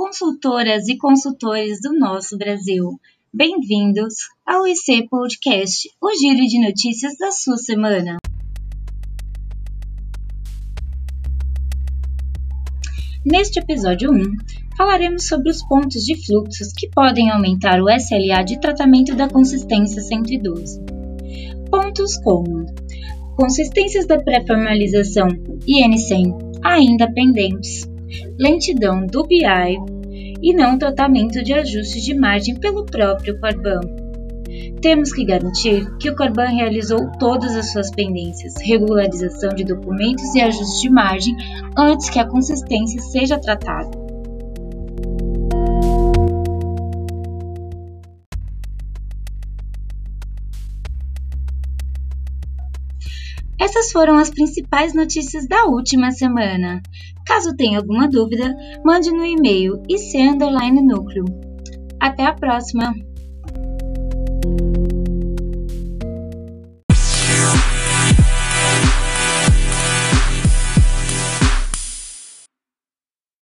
consultoras e consultores do nosso Brasil. Bem-vindos ao IC Podcast, o giro de notícias da sua semana. Neste episódio 1, falaremos sobre os pontos de fluxos que podem aumentar o SLA de tratamento da consistência 112. Pontos como consistências da pré-formalização IN100 ainda pendentes, lentidão do BI e não tratamento de ajustes de margem pelo próprio Corban. Temos que garantir que o Corban realizou todas as suas pendências, regularização de documentos e ajustes de margem antes que a consistência seja tratada. Essas foram as principais notícias da última semana. Caso tenha alguma dúvida, mande no e-mail ic_núcleo. Até a próxima!